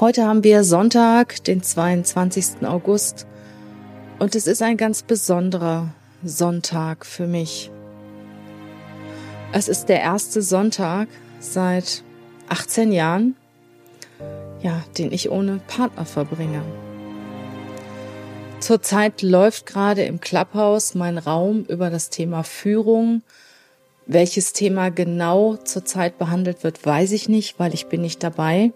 Heute haben wir Sonntag, den 22. August und es ist ein ganz besonderer Sonntag für mich. Es ist der erste Sonntag seit 18 Jahren, ja, den ich ohne Partner verbringe. Zurzeit läuft gerade im Clubhouse mein Raum über das Thema Führung. Welches Thema genau zurzeit behandelt wird, weiß ich nicht, weil ich bin nicht dabei.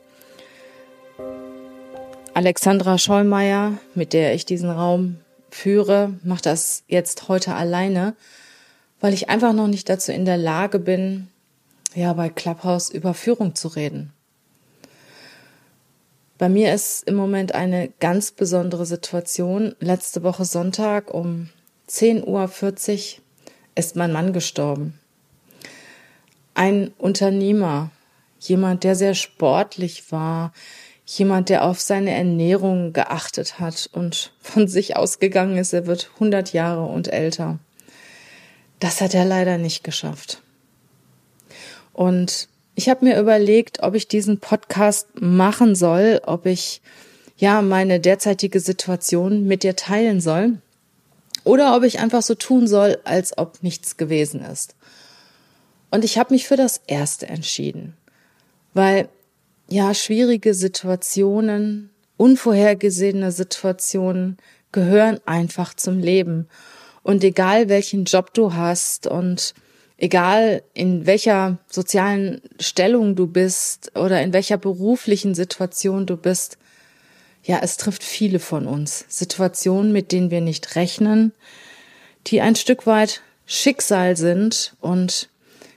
Alexandra Schollmeier, mit der ich diesen Raum führe, macht das jetzt heute alleine, weil ich einfach noch nicht dazu in der Lage bin, ja, bei Clubhouse über Führung zu reden. Bei mir ist im Moment eine ganz besondere Situation. Letzte Woche Sonntag um 10.40 Uhr ist mein Mann gestorben. Ein Unternehmer, jemand, der sehr sportlich war, jemand, der auf seine Ernährung geachtet hat und von sich ausgegangen ist, er wird 100 Jahre und älter. Das hat er leider nicht geschafft. Und ich habe mir überlegt, ob ich diesen Podcast machen soll, ob ich ja meine derzeitige Situation mit dir teilen soll oder ob ich einfach so tun soll, als ob nichts gewesen ist. Und ich habe mich für das Erste entschieden, weil ja, schwierige Situationen, unvorhergesehene Situationen gehören einfach zum Leben. Und egal welchen Job du hast und egal in welcher sozialen Stellung du bist oder in welcher beruflichen Situation du bist, ja, es trifft viele von uns. Situationen, mit denen wir nicht rechnen, die ein Stück weit Schicksal sind und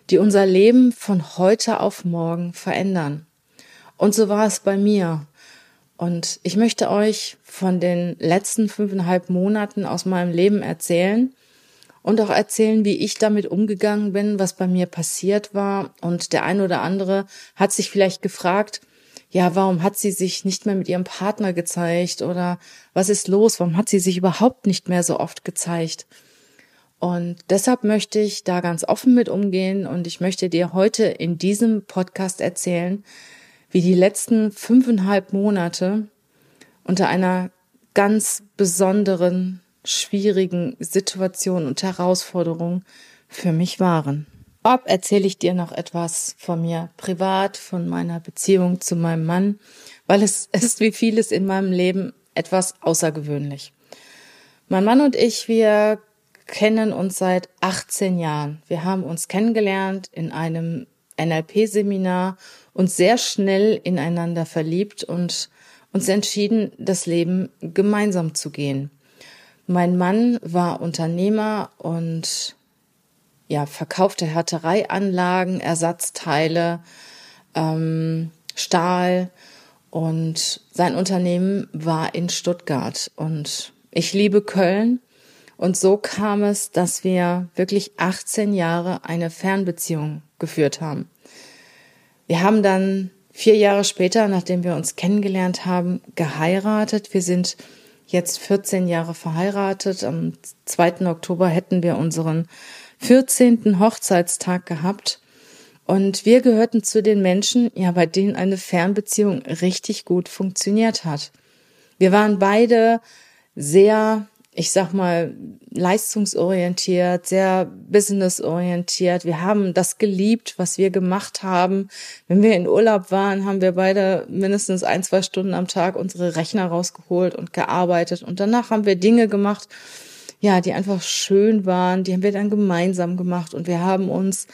die unser Leben von heute auf morgen verändern. Und so war es bei mir. Und ich möchte euch von den letzten fünfeinhalb Monaten aus meinem Leben erzählen und auch erzählen, wie ich damit umgegangen bin, was bei mir passiert war. Und der ein oder andere hat sich vielleicht gefragt, ja, warum hat sie sich nicht mehr mit ihrem Partner gezeigt oder was ist los? Warum hat sie sich überhaupt nicht mehr so oft gezeigt? Und deshalb möchte ich da ganz offen mit umgehen und ich möchte dir heute in diesem Podcast erzählen, wie die letzten fünfeinhalb Monate unter einer ganz besonderen, schwierigen Situation und Herausforderung für mich waren. Ob erzähle ich dir noch etwas von mir privat, von meiner Beziehung zu meinem Mann, weil es ist wie vieles in meinem Leben etwas außergewöhnlich. Mein Mann und ich, wir kennen uns seit 18 Jahren. Wir haben uns kennengelernt in einem NLP-Seminar uns sehr schnell ineinander verliebt und uns entschieden, das Leben gemeinsam zu gehen. Mein Mann war Unternehmer und ja, verkaufte Härtereianlagen, Ersatzteile, ähm, Stahl und sein Unternehmen war in Stuttgart und ich liebe Köln und so kam es, dass wir wirklich 18 Jahre eine Fernbeziehung geführt haben. Wir haben dann vier Jahre später, nachdem wir uns kennengelernt haben, geheiratet. Wir sind jetzt 14 Jahre verheiratet. Am 2. Oktober hätten wir unseren 14. Hochzeitstag gehabt. Und wir gehörten zu den Menschen, ja, bei denen eine Fernbeziehung richtig gut funktioniert hat. Wir waren beide sehr ich sag mal, leistungsorientiert, sehr businessorientiert. Wir haben das geliebt, was wir gemacht haben. Wenn wir in Urlaub waren, haben wir beide mindestens ein, zwei Stunden am Tag unsere Rechner rausgeholt und gearbeitet. Und danach haben wir Dinge gemacht, ja, die einfach schön waren. Die haben wir dann gemeinsam gemacht und wir haben uns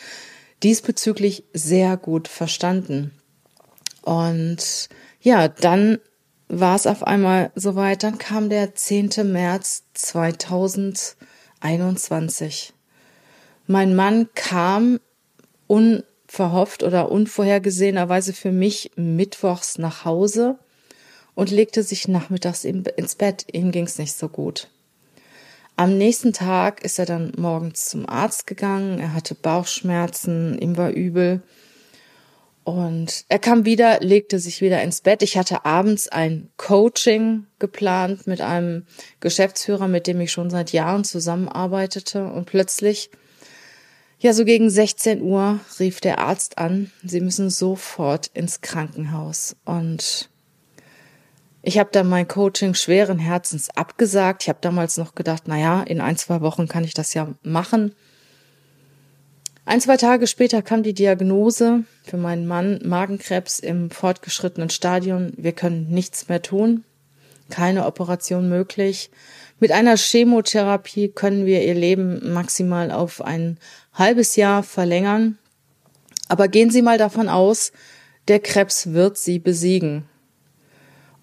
diesbezüglich sehr gut verstanden. Und ja, dann war es auf einmal soweit. Dann kam der 10. März 2021. Mein Mann kam unverhofft oder unvorhergesehenerweise für mich mittwochs nach Hause und legte sich nachmittags ins Bett. Ihm ging es nicht so gut. Am nächsten Tag ist er dann morgens zum Arzt gegangen. Er hatte Bauchschmerzen, ihm war übel. Und er kam wieder, legte sich wieder ins Bett. Ich hatte abends ein Coaching geplant mit einem Geschäftsführer, mit dem ich schon seit Jahren zusammenarbeitete. Und plötzlich, ja, so gegen 16 Uhr rief der Arzt an, sie müssen sofort ins Krankenhaus. Und Ich habe dann mein Coaching schweren Herzens abgesagt. Ich habe damals noch gedacht, na ja, in ein, zwei Wochen kann ich das ja machen. Ein, zwei Tage später kam die Diagnose für meinen Mann Magenkrebs im fortgeschrittenen Stadion. Wir können nichts mehr tun. Keine Operation möglich. Mit einer Chemotherapie können wir ihr Leben maximal auf ein halbes Jahr verlängern. Aber gehen Sie mal davon aus, der Krebs wird Sie besiegen.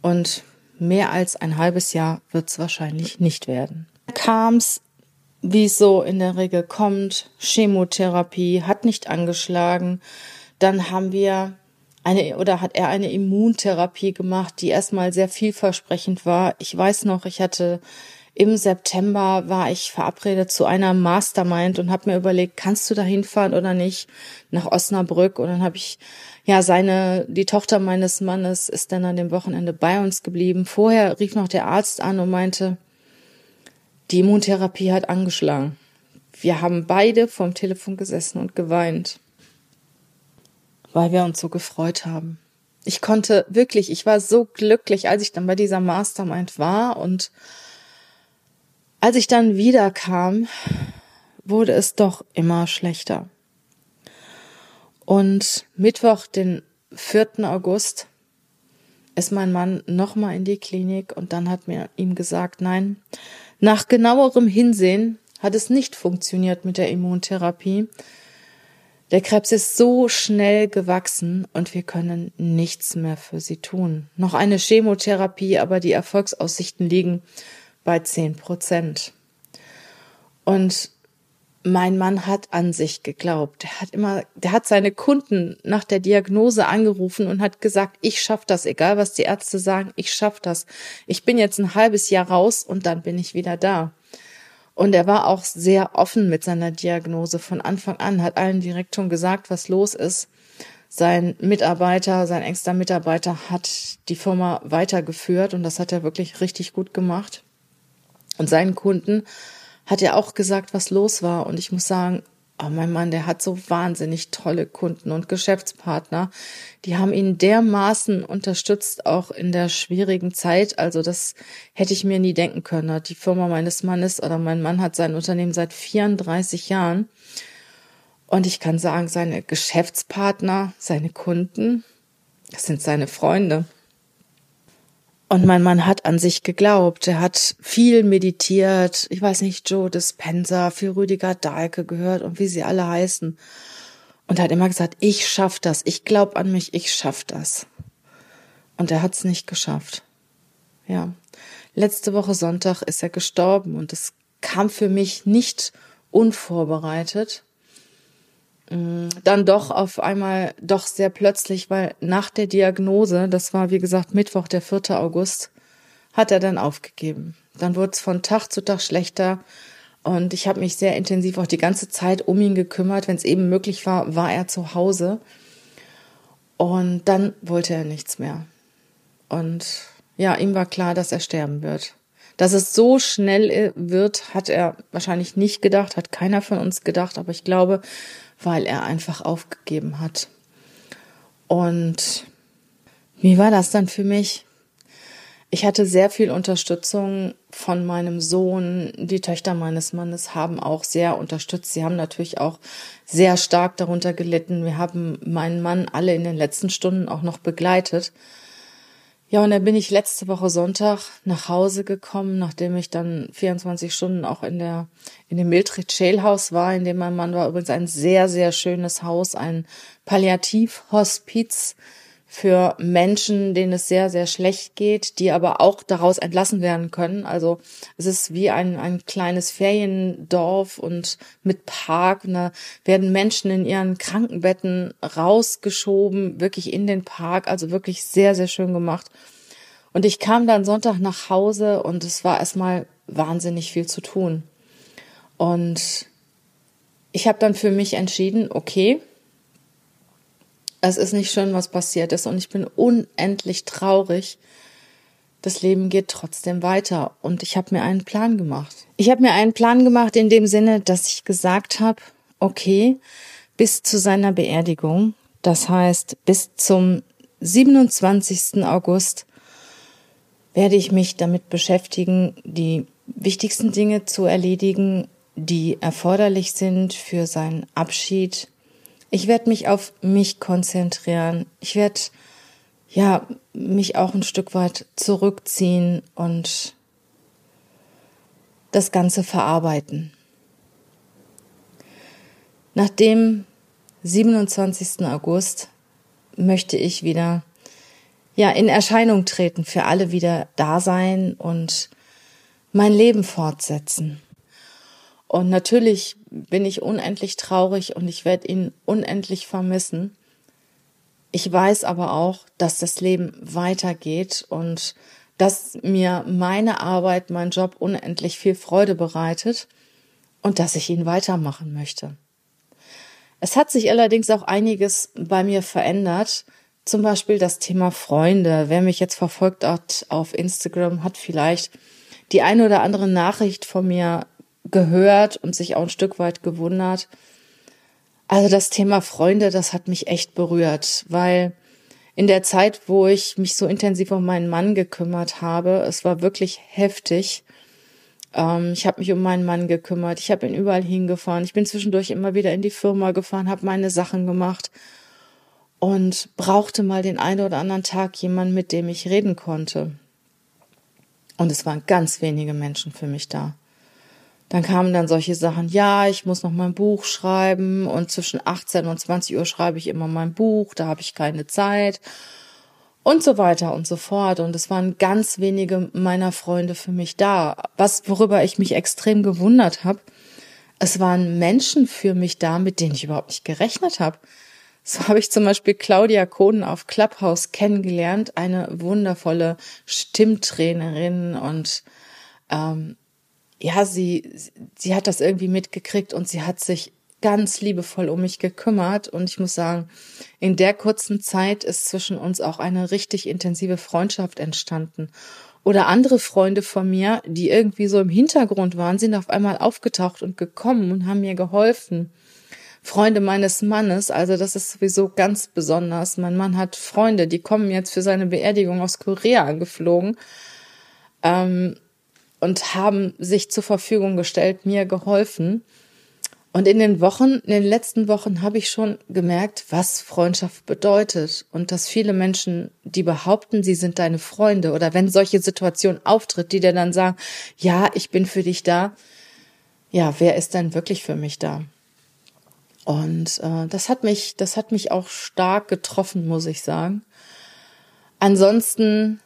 Und mehr als ein halbes Jahr wird es wahrscheinlich nicht werden. Kam's wie es so in der Regel kommt. Chemotherapie hat nicht angeschlagen. Dann haben wir eine oder hat er eine Immuntherapie gemacht, die erstmal sehr vielversprechend war. Ich weiß noch, ich hatte im September war ich verabredet zu einer Mastermind und habe mir überlegt, kannst du da hinfahren oder nicht nach Osnabrück und dann habe ich ja seine die Tochter meines Mannes ist dann an dem Wochenende bei uns geblieben. Vorher rief noch der Arzt an und meinte, die Immuntherapie hat angeschlagen. Wir haben beide vorm Telefon gesessen und geweint, weil wir uns so gefreut haben. Ich konnte wirklich, ich war so glücklich, als ich dann bei dieser Mastermind war und als ich dann wiederkam, wurde es doch immer schlechter. Und Mittwoch, den 4. August, ist mein Mann nochmal in die Klinik und dann hat mir ihm gesagt, nein, nach genauerem Hinsehen hat es nicht funktioniert mit der Immuntherapie. Der Krebs ist so schnell gewachsen und wir können nichts mehr für sie tun. Noch eine Chemotherapie, aber die Erfolgsaussichten liegen bei zehn Prozent. Und mein Mann hat an sich geglaubt. Der hat immer, der hat seine Kunden nach der Diagnose angerufen und hat gesagt, ich schaff das, egal was die Ärzte sagen, ich schaff das. Ich bin jetzt ein halbes Jahr raus und dann bin ich wieder da. Und er war auch sehr offen mit seiner Diagnose von Anfang an, hat allen direkt schon gesagt, was los ist. Sein Mitarbeiter, sein engster Mitarbeiter hat die Firma weitergeführt und das hat er wirklich richtig gut gemacht. Und seinen Kunden hat er auch gesagt, was los war. Und ich muss sagen, oh mein Mann, der hat so wahnsinnig tolle Kunden und Geschäftspartner. Die haben ihn dermaßen unterstützt, auch in der schwierigen Zeit. Also das hätte ich mir nie denken können. Die Firma meines Mannes oder mein Mann hat sein Unternehmen seit 34 Jahren. Und ich kann sagen, seine Geschäftspartner, seine Kunden, das sind seine Freunde. Und mein Mann hat an sich geglaubt. Er hat viel meditiert. Ich weiß nicht, Joe Dispenza, viel Rüdiger Dahlke gehört und wie sie alle heißen. Und er hat immer gesagt, ich schaff das. Ich glaub an mich, ich schaff das. Und er hat's nicht geschafft. Ja. Letzte Woche Sonntag ist er gestorben und es kam für mich nicht unvorbereitet. Dann doch auf einmal doch sehr plötzlich, weil nach der Diagnose, das war wie gesagt Mittwoch, der 4. August, hat er dann aufgegeben. Dann wurde es von Tag zu Tag schlechter und ich habe mich sehr intensiv auch die ganze Zeit um ihn gekümmert. Wenn es eben möglich war, war er zu Hause und dann wollte er nichts mehr. Und ja, ihm war klar, dass er sterben wird. Dass es so schnell wird, hat er wahrscheinlich nicht gedacht, hat keiner von uns gedacht, aber ich glaube, weil er einfach aufgegeben hat. Und wie war das dann für mich? Ich hatte sehr viel Unterstützung von meinem Sohn. Die Töchter meines Mannes haben auch sehr unterstützt. Sie haben natürlich auch sehr stark darunter gelitten. Wir haben meinen Mann alle in den letzten Stunden auch noch begleitet. Ja, und dann bin ich letzte Woche Sonntag nach Hause gekommen, nachdem ich dann 24 Stunden auch in der, in dem Mildred Scheel Haus war, in dem mein Mann war. Übrigens ein sehr, sehr schönes Haus, ein Palliativhospiz für Menschen, denen es sehr, sehr schlecht geht, die aber auch daraus entlassen werden können. Also es ist wie ein, ein kleines Feriendorf und mit Park. Und da werden Menschen in ihren Krankenbetten rausgeschoben, wirklich in den Park. Also wirklich sehr, sehr schön gemacht. Und ich kam dann Sonntag nach Hause und es war erstmal wahnsinnig viel zu tun. Und ich habe dann für mich entschieden, okay, es ist nicht schön, was passiert ist und ich bin unendlich traurig. Das Leben geht trotzdem weiter und ich habe mir einen Plan gemacht. Ich habe mir einen Plan gemacht in dem Sinne, dass ich gesagt habe, okay, bis zu seiner Beerdigung, das heißt bis zum 27. August, werde ich mich damit beschäftigen, die wichtigsten Dinge zu erledigen, die erforderlich sind für seinen Abschied. Ich werde mich auf mich konzentrieren. Ich werde ja mich auch ein Stück weit zurückziehen und das Ganze verarbeiten. Nach dem 27. August möchte ich wieder ja in Erscheinung treten, für alle wieder da sein und mein Leben fortsetzen. Und natürlich bin ich unendlich traurig und ich werde ihn unendlich vermissen. Ich weiß aber auch, dass das Leben weitergeht und dass mir meine Arbeit, mein Job unendlich viel Freude bereitet und dass ich ihn weitermachen möchte. Es hat sich allerdings auch einiges bei mir verändert. Zum Beispiel das Thema Freunde. Wer mich jetzt verfolgt hat auf Instagram, hat vielleicht die eine oder andere Nachricht von mir gehört und sich auch ein Stück weit gewundert. Also das Thema Freunde, das hat mich echt berührt, weil in der Zeit, wo ich mich so intensiv um meinen Mann gekümmert habe, es war wirklich heftig. Ähm, ich habe mich um meinen Mann gekümmert, ich habe ihn überall hingefahren, ich bin zwischendurch immer wieder in die Firma gefahren, habe meine Sachen gemacht und brauchte mal den einen oder anderen Tag jemanden, mit dem ich reden konnte. Und es waren ganz wenige Menschen für mich da. Dann kamen dann solche Sachen, ja, ich muss noch mein Buch schreiben und zwischen 18 und 20 Uhr schreibe ich immer mein Buch, da habe ich keine Zeit und so weiter und so fort. Und es waren ganz wenige meiner Freunde für mich da. Was, worüber ich mich extrem gewundert habe, es waren Menschen für mich da, mit denen ich überhaupt nicht gerechnet habe. So habe ich zum Beispiel Claudia Kohn auf Clubhouse kennengelernt, eine wundervolle Stimmtrainerin und ähm, ja, sie, sie hat das irgendwie mitgekriegt und sie hat sich ganz liebevoll um mich gekümmert. Und ich muss sagen, in der kurzen Zeit ist zwischen uns auch eine richtig intensive Freundschaft entstanden. Oder andere Freunde von mir, die irgendwie so im Hintergrund waren, sind auf einmal aufgetaucht und gekommen und haben mir geholfen. Freunde meines Mannes, also das ist sowieso ganz besonders. Mein Mann hat Freunde, die kommen jetzt für seine Beerdigung aus Korea angeflogen. Ähm, und haben sich zur Verfügung gestellt, mir geholfen. Und in den Wochen, in den letzten Wochen habe ich schon gemerkt, was Freundschaft bedeutet und dass viele Menschen, die behaupten, sie sind deine Freunde oder wenn solche Situation auftritt, die dir dann sagen, ja, ich bin für dich da. Ja, wer ist denn wirklich für mich da? Und äh, das hat mich, das hat mich auch stark getroffen, muss ich sagen. Ansonsten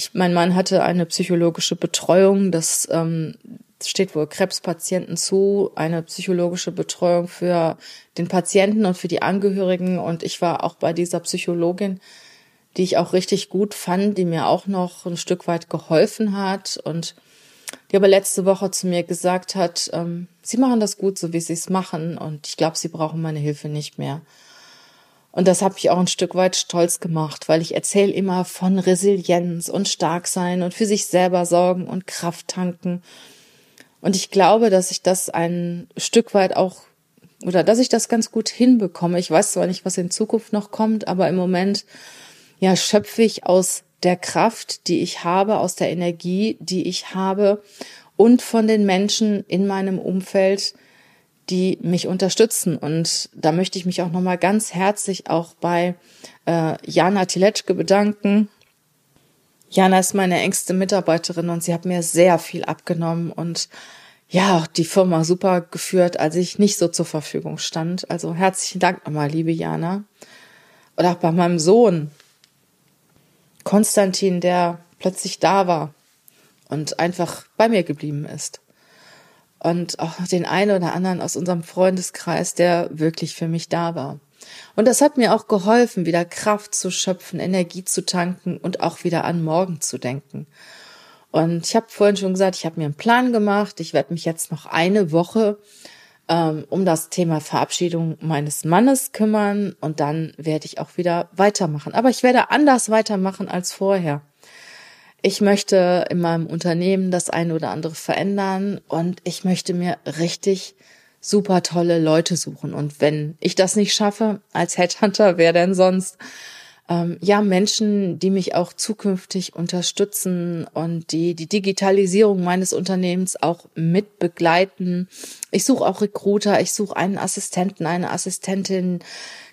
ich, mein Mann hatte eine psychologische Betreuung, das ähm, steht wohl Krebspatienten zu, eine psychologische Betreuung für den Patienten und für die Angehörigen. Und ich war auch bei dieser Psychologin, die ich auch richtig gut fand, die mir auch noch ein Stück weit geholfen hat und die aber letzte Woche zu mir gesagt hat, ähm, sie machen das gut, so wie sie es machen und ich glaube, sie brauchen meine Hilfe nicht mehr. Und das habe ich auch ein Stück weit stolz gemacht, weil ich erzähle immer von Resilienz und stark sein und für sich selber sorgen und Kraft tanken. Und ich glaube, dass ich das ein Stück weit auch oder dass ich das ganz gut hinbekomme. Ich weiß zwar nicht, was in Zukunft noch kommt, aber im Moment ja schöpfe ich aus der Kraft, die ich habe, aus der Energie, die ich habe und von den Menschen in meinem Umfeld, die mich unterstützen. Und da möchte ich mich auch nochmal ganz herzlich auch bei äh, Jana Tiletschke bedanken. Jana ist meine engste Mitarbeiterin und sie hat mir sehr viel abgenommen und ja, auch die Firma super geführt, als ich nicht so zur Verfügung stand. Also herzlichen Dank nochmal, liebe Jana. Oder auch bei meinem Sohn, Konstantin, der plötzlich da war und einfach bei mir geblieben ist und auch den einen oder anderen aus unserem Freundeskreis, der wirklich für mich da war. Und das hat mir auch geholfen, wieder Kraft zu schöpfen, Energie zu tanken und auch wieder an morgen zu denken. Und ich habe vorhin schon gesagt, ich habe mir einen Plan gemacht. Ich werde mich jetzt noch eine Woche ähm, um das Thema Verabschiedung meines Mannes kümmern und dann werde ich auch wieder weitermachen. Aber ich werde anders weitermachen als vorher ich möchte in meinem Unternehmen das eine oder andere verändern und ich möchte mir richtig super tolle Leute suchen. Und wenn ich das nicht schaffe als Headhunter, wer denn sonst? ähm, ja Menschen, die mich auch zukünftig unterstützen und die die Digitalisierung meines Unternehmens auch mit begleiten. Ich suche auch Recruiter, ich suche einen Assistenten, eine Assistentin,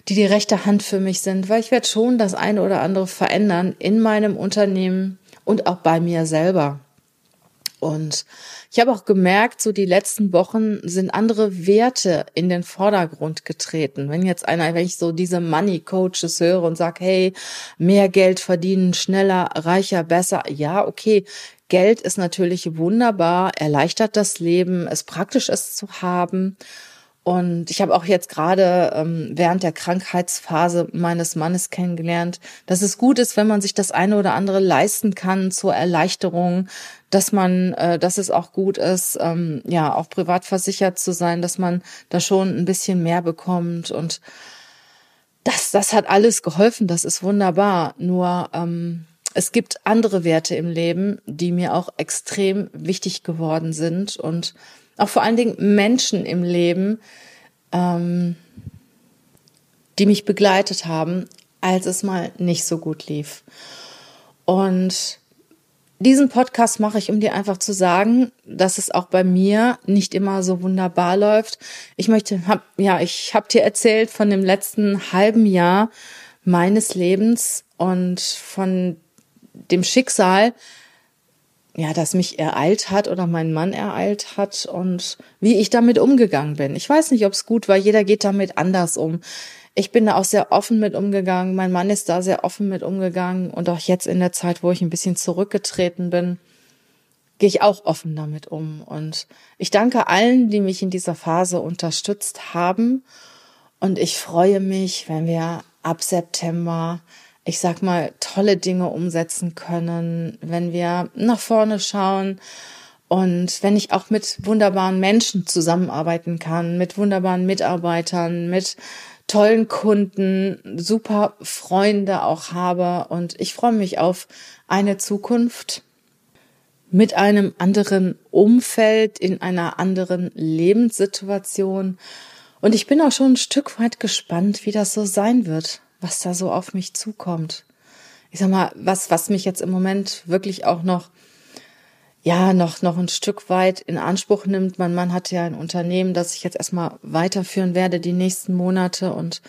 die die rechte Hand für mich sind, weil ich werde schon das eine oder andere verändern in meinem Unternehmen und auch bei mir selber. Und ich habe auch gemerkt, so die letzten Wochen sind andere Werte in den Vordergrund getreten. Wenn jetzt einer, wenn ich so diese Money Coaches höre und sage, hey, mehr Geld verdienen, schneller, reicher, besser. Ja, okay. Geld ist natürlich wunderbar, erleichtert das Leben, ist praktisch es zu haben. Und ich habe auch jetzt gerade ähm, während der Krankheitsphase meines Mannes kennengelernt, dass es gut ist, wenn man sich das eine oder andere leisten kann zur Erleichterung, dass man, äh, dass es auch gut ist, ähm, ja, auch privat versichert zu sein, dass man da schon ein bisschen mehr bekommt. Und das, das hat alles geholfen, das ist wunderbar. Nur ähm, es gibt andere Werte im Leben, die mir auch extrem wichtig geworden sind und auch vor allen Dingen Menschen im Leben, ähm, die mich begleitet haben, als es mal nicht so gut lief. Und diesen Podcast mache ich, um dir einfach zu sagen, dass es auch bei mir nicht immer so wunderbar läuft. Ich möchte, hab, ja, ich habe dir erzählt von dem letzten halben Jahr meines Lebens und von dem Schicksal, ja, das mich ereilt hat oder mein Mann ereilt hat und wie ich damit umgegangen bin. Ich weiß nicht, ob es gut war. Jeder geht damit anders um. Ich bin da auch sehr offen mit umgegangen. Mein Mann ist da sehr offen mit umgegangen. Und auch jetzt in der Zeit, wo ich ein bisschen zurückgetreten bin, gehe ich auch offen damit um. Und ich danke allen, die mich in dieser Phase unterstützt haben. Und ich freue mich, wenn wir ab September ich sag mal, tolle Dinge umsetzen können, wenn wir nach vorne schauen und wenn ich auch mit wunderbaren Menschen zusammenarbeiten kann, mit wunderbaren Mitarbeitern, mit tollen Kunden, super Freunde auch habe und ich freue mich auf eine Zukunft mit einem anderen Umfeld, in einer anderen Lebenssituation. Und ich bin auch schon ein Stück weit gespannt, wie das so sein wird was da so auf mich zukommt. Ich sag mal, was, was mich jetzt im Moment wirklich auch noch, ja, noch, noch ein Stück weit in Anspruch nimmt. Mein Mann hatte ja ein Unternehmen, das ich jetzt erstmal weiterführen werde die nächsten Monate und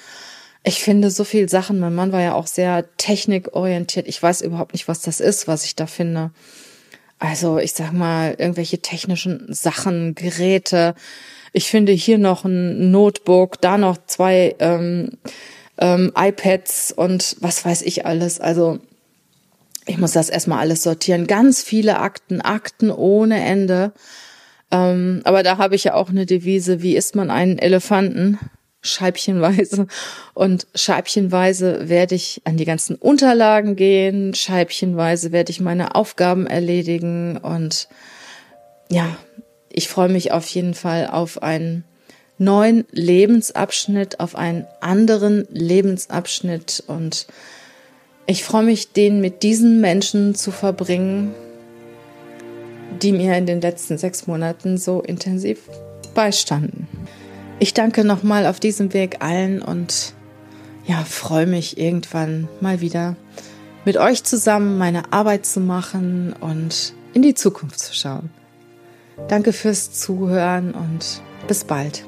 ich finde so viel Sachen. Mein Mann war ja auch sehr technikorientiert. Ich weiß überhaupt nicht, was das ist, was ich da finde. Also, ich sag mal, irgendwelche technischen Sachen, Geräte. Ich finde hier noch ein Notebook, da noch zwei, ähm, ähm, iPads und was weiß ich alles. Also ich muss das erstmal alles sortieren. Ganz viele Akten, Akten ohne Ende. Ähm, aber da habe ich ja auch eine Devise, wie isst man einen Elefanten? Scheibchenweise. Und scheibchenweise werde ich an die ganzen Unterlagen gehen, scheibchenweise werde ich meine Aufgaben erledigen und ja, ich freue mich auf jeden Fall auf ein neuen Lebensabschnitt, auf einen anderen Lebensabschnitt und ich freue mich, den mit diesen Menschen zu verbringen, die mir in den letzten sechs Monaten so intensiv beistanden. Ich danke nochmal auf diesem Weg allen und ja, freue mich irgendwann mal wieder mit euch zusammen meine Arbeit zu machen und in die Zukunft zu schauen. Danke fürs Zuhören und bis bald.